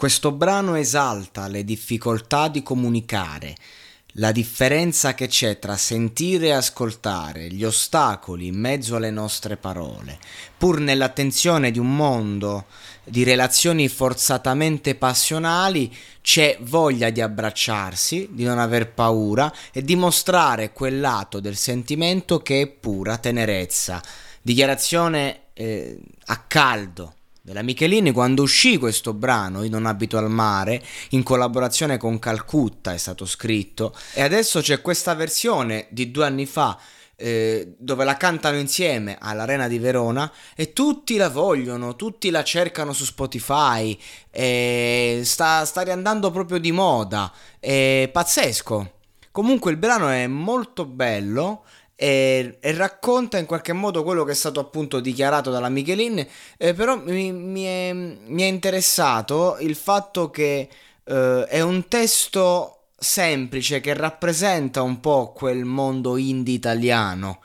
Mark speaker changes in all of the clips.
Speaker 1: Questo brano esalta le difficoltà di comunicare, la differenza che c'è tra sentire e ascoltare, gli ostacoli in mezzo alle nostre parole, pur nell'attenzione di un mondo di relazioni forzatamente passionali, c'è voglia di abbracciarsi, di non aver paura e di mostrare quel lato del sentimento che è pura tenerezza. Dichiarazione eh, a caldo della Michelini quando uscì questo brano Io non abito al mare in collaborazione con Calcutta è stato scritto e adesso c'è questa versione di due anni fa eh, dove la cantano insieme all'Arena di Verona e tutti la vogliono, tutti la cercano su Spotify, sta, sta riandando proprio di moda, è pazzesco. Comunque il brano è molto bello e, e, racconta in qualche modo quello che è stato appunto dichiarato dalla Michelin, eh, però mi, mi, è, mi, è, interessato il fatto che eh, è un testo semplice che rappresenta un po' quel mondo indie italiano.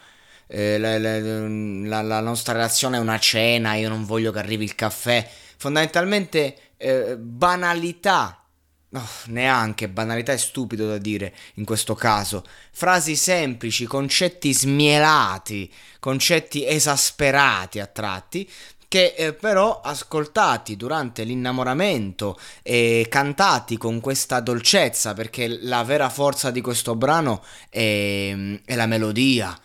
Speaker 1: Eh, la, la, la, nostra relazione è una cena, io non voglio che arrivi il caffè. Fondamentalmente eh, banalità Oh, neanche, banalità è stupido da dire in questo caso. Frasi semplici, concetti smielati, concetti esasperati a tratti, che eh, però ascoltati durante l'innamoramento e cantati con questa dolcezza, perché la vera forza di questo brano è, è la melodia.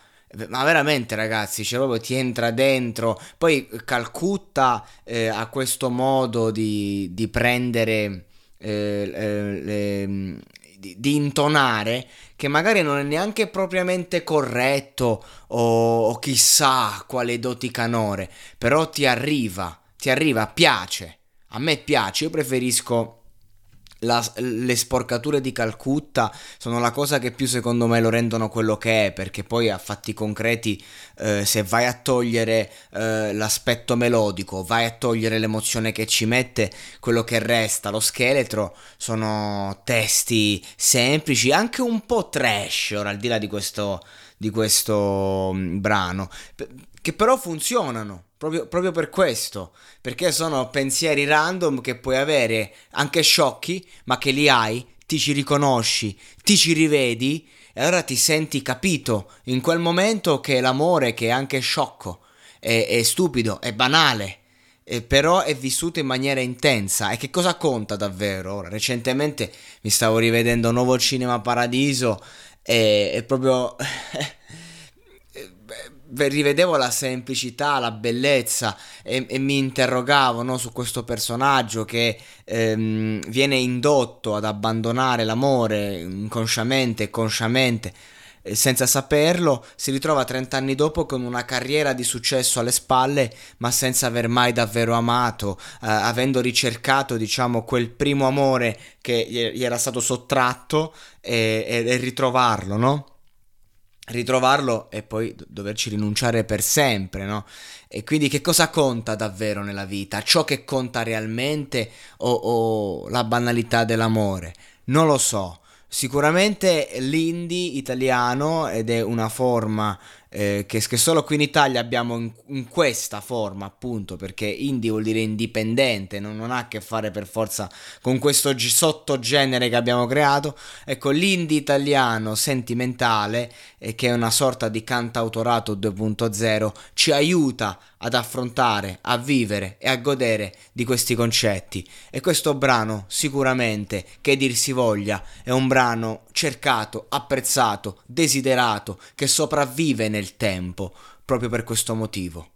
Speaker 1: Ma veramente ragazzi, cioè proprio ti entra dentro. Poi Calcutta eh, ha questo modo di, di prendere eh, eh, mm, di, di, intonare che magari non è neanche propriamente corretto o, o chissà quale doti canore, però ti arriva, ti arriva, piace. A me piace, io preferisco la, le sporcature di Calcutta sono la cosa che più secondo me lo rendono quello che è, perché poi a fatti concreti, eh, se vai a togliere eh, l'aspetto melodico, vai a togliere l'emozione che ci mette, quello che resta, lo scheletro, sono testi semplici, anche un po' trash, ora al di là di questo, di questo mm, brano, che però funzionano Proprio, proprio, per questo, perché sono pensieri random che puoi avere, anche sciocchi, ma che li hai, ti ci riconosci, ti ci rivedi e allora ti senti capito in quel momento che l'amore, che è anche sciocco, è, è stupido, è banale, eh, però è vissuto in maniera intensa. E che cosa conta davvero? Ora, recentemente mi stavo rivedendo Nuovo Cinema Paradiso e, e proprio... rivedevo la semplicità, la bellezza e, e mi interrogavo no, su questo personaggio che ehm, viene indotto ad abbandonare l'amore inconsciamente e consciamente eh, senza saperlo, si ritrova 30 anni dopo con una carriera di successo alle spalle, ma senza aver mai davvero amato, eh, avendo ricercato, diciamo, quel primo amore che gli era stato sottratto e, e, e ritrovarlo, no? Ritrovarlo e poi doverci rinunciare per sempre, no? E quindi che cosa conta davvero nella vita? Ciò che conta realmente o, o la banalità dell'amore? Non lo so. Sicuramente l'indie italiano ed è una forma eh, che, che, solo qui in Italia abbiamo in, in, questa forma, appunto, perché indie vuol dire indipendente, non, non ha a che fare per forza con questo g- sottogenere che abbiamo creato. Ecco, l'indie italiano sentimentale, eh, che è una sorta di cantautorato 2.0, ci aiuta ad affrontare, a vivere e a godere di questi concetti. E questo brano, sicuramente, che dir si voglia, è un brano cercato, apprezzato, desiderato, che sopravvive nel tempo, proprio per questo motivo.